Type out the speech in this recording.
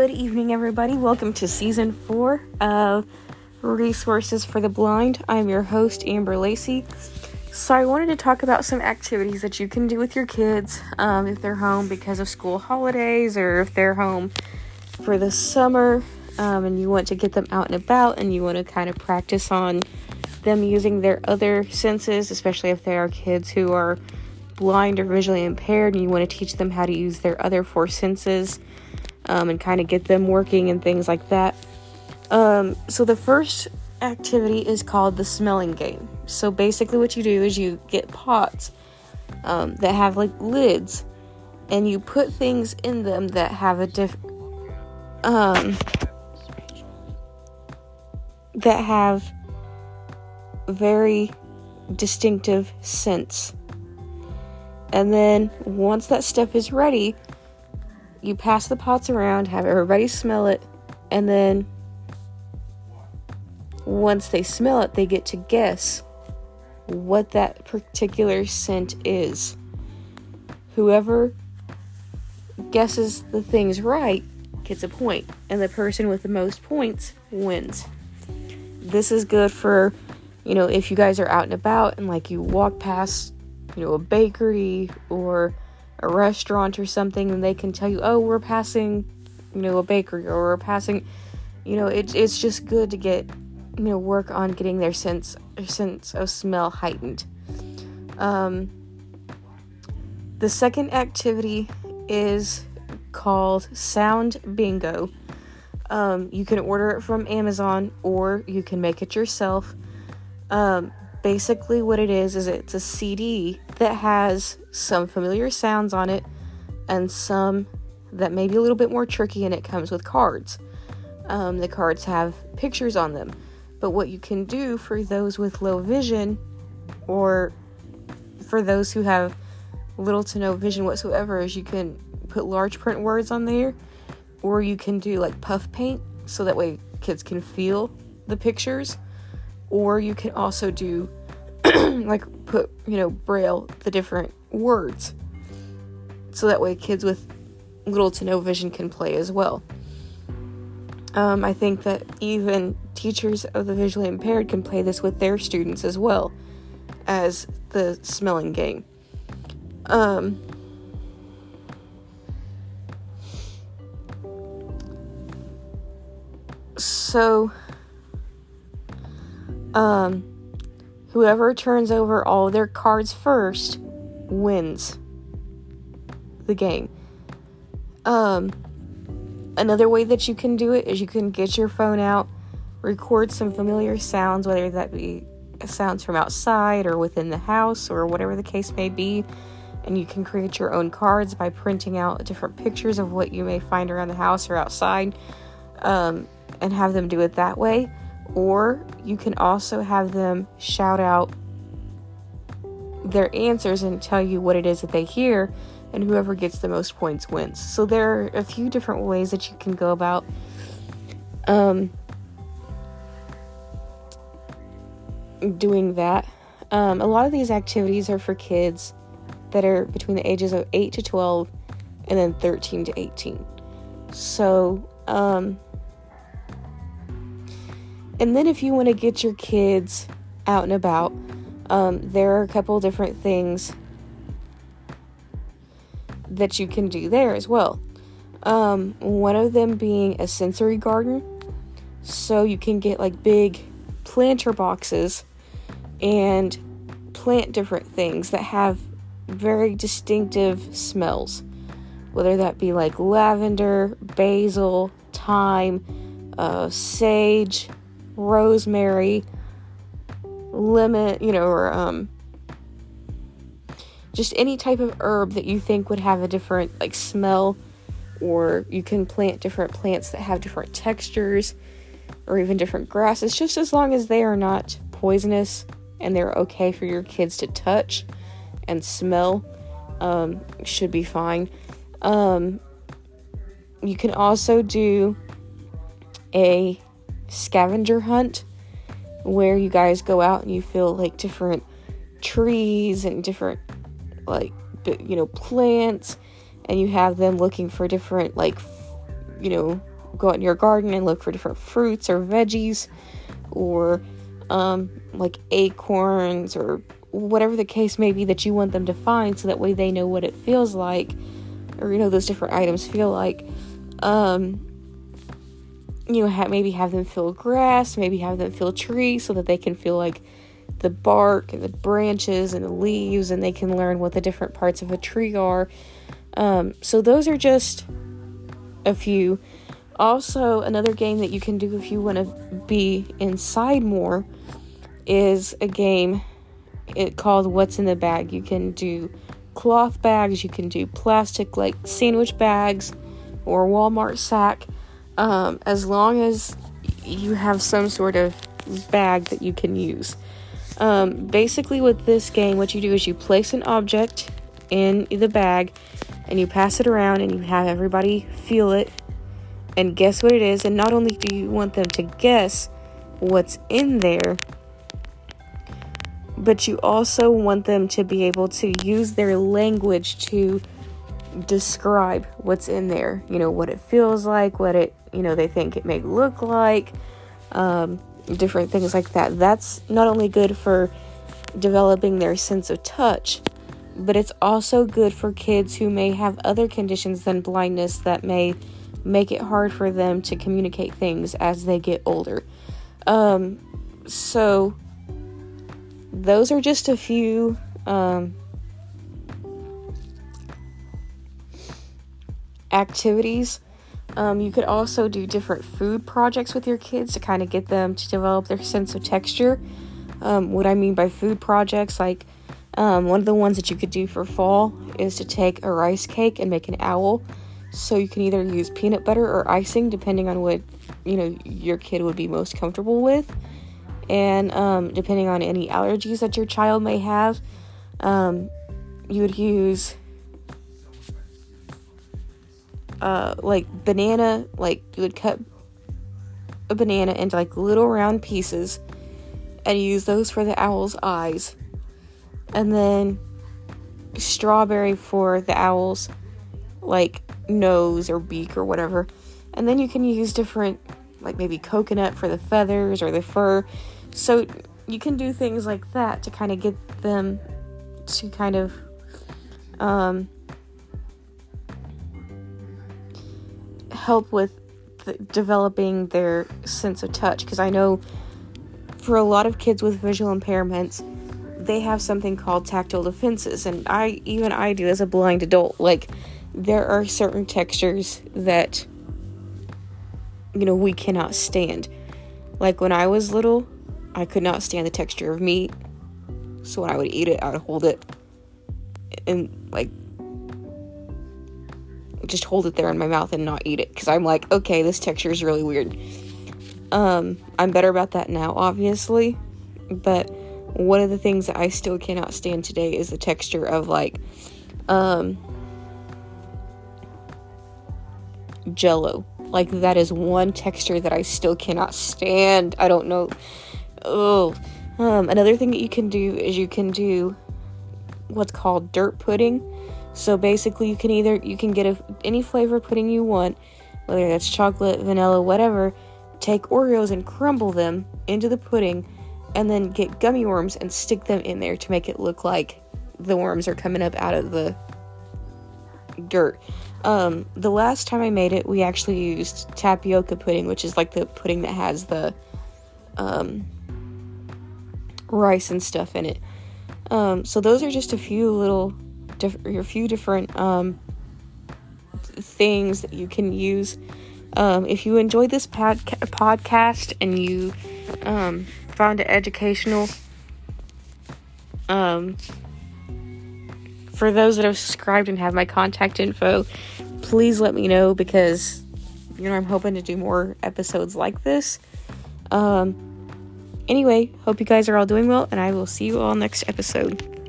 Good evening, everybody. Welcome to season four of Resources for the Blind. I'm your host, Amber Lacey. So, I wanted to talk about some activities that you can do with your kids um, if they're home because of school holidays or if they're home for the summer um, and you want to get them out and about and you want to kind of practice on them using their other senses, especially if they are kids who are blind or visually impaired and you want to teach them how to use their other four senses um, and kind of get them working and things like that. Um, so the first activity is called the smelling game. So basically, what you do is you get pots um, that have like lids, and you put things in them that have a different um that have very distinctive scents. And then once that stuff is ready, you pass the pots around, have everybody smell it, and then once they smell it, they get to guess what that particular scent is. Whoever guesses the things right gets a point, and the person with the most points wins. This is good for, you know, if you guys are out and about and like you walk past you know, a bakery or a restaurant or something, and they can tell you, oh, we're passing, you know, a bakery or we're passing, you know, it, it's just good to get, you know, work on getting their sense, their sense of smell heightened. Um, the second activity is called Sound Bingo. Um, you can order it from Amazon or you can make it yourself. Um, basically what it is is it's a CD that has some familiar sounds on it and some that may be a little bit more tricky and it comes with cards. Um, the cards have pictures on them. But what you can do for those with low vision or for those who have little to no vision whatsoever is you can put large print words on there or you can do like puff paint so that way kids can feel the pictures or you can also do like put you know braille the different words so that way kids with little to no vision can play as well. Um, i think that even teachers of the visually impaired can play this with their students as well as the smelling game um, so um, whoever turns over all their cards first wins the game. Um, another way that you can do it is you can get your phone out, record some familiar sounds, whether that be sounds from outside or within the house or whatever the case may be. And you can create your own cards by printing out different pictures of what you may find around the house or outside um, and have them do it that way or you can also have them shout out their answers and tell you what it is that they hear, and whoever gets the most points wins. So there are a few different ways that you can go about um, doing that. Um, a lot of these activities are for kids that are between the ages of 8 to 12 and then 13 to 18. So, um, and then if you want to get your kids out and about, um, there are a couple different things that you can do there as well. Um, one of them being a sensory garden. So you can get like big planter boxes and plant different things that have very distinctive smells, whether that be like lavender, basil, thyme, uh, sage, rosemary, lemon, you know, or um, just any type of herb that you think would have a different like smell or you can plant different plants that have different textures or even different grasses just as long as they are not poisonous and they're okay for your kids to touch and smell um, should be fine. Um, you can also do a scavenger hunt where you guys go out and you feel like different trees and different like you know plants and you have them looking for different like you know go out in your garden and look for different fruits or veggies or um, like acorns or whatever the case may be that you want them to find so that way they know what it feels like or you know those different items feel like. Um, you know maybe have them feel grass maybe have them feel trees so that they can feel like the bark and the branches and the leaves and they can learn what the different parts of a tree are. Um, so those are just a few. Also another game that you can do if you want to be inside more is a game it called What's in the Bag. You can do cloth bags, you can do plastic like sandwich bags or Walmart sack, um, as long as you have some sort of bag that you can use. Um, basically, with this game, what you do is you place an object in the bag and you pass it around and you have everybody feel it and guess what it is. And not only do you want them to guess what's in there, but you also want them to be able to use their language to describe what's in there. You know, what it feels like, what it, you know, they think it may look like, um, different things like that. That's not only good for developing their sense of touch, but it's also good for kids who may have other conditions than blindness that may make it hard for them to communicate things as they get older. Um, so, those are just a few um, activities. Um, you could also do different food projects with your kids to kind of get them to develop their sense of texture. Um, what I mean by food projects, like um, one of the ones that you could do for fall is to take a rice cake and make an owl. So you can either use peanut butter or icing, depending on what you know your kid would be most comfortable with and um, depending on any allergies that your child may have, um, you would use uh, like banana, like you would cut a banana into like little round pieces and use those for the owl's eyes, and then strawberry for the owl's like nose or beak or whatever, and then you can use different like maybe coconut for the feathers or the fur. So you can do things like that to kind of get them to kind of um, help with developing their sense of touch because I know for a lot of kids with visual impairments they have something called tactile defensiveness and I even I do as a blind adult like there are certain textures that you know we cannot stand like when I was little I could not stand the texture of meat. So when I would eat it, I would hold it and like just hold it there in my mouth and not eat it because I'm like, okay, this texture is really weird. Um, I'm better about that now, obviously, but one of the things that I still cannot stand today is the texture of like um, jello. Like that is one texture that I still cannot stand. I don't know oh, um, another thing that you can do is you can do what's called dirt pudding. So basically, you can either you can get a, any flavor pudding you want, whether that's chocolate, vanilla, whatever. Take Oreos and crumble them into the pudding, and then get gummy worms and stick them in there to make it look like the worms are coming up out of the dirt. Um, the last time I made it, we actually used tapioca pudding, which is like the pudding that has the um, rice and stuff in it. Um, so those are just a few little, diff- a few different um, things that you can use. Um, if you enjoyed this podca- podcast and you um, found it educational, um, for those that have subscribed and have my contact info, please let me know because you know I'm hoping to do more episodes like this. Um, Anyway, hope you guys are all doing well, and I will see you all next episode.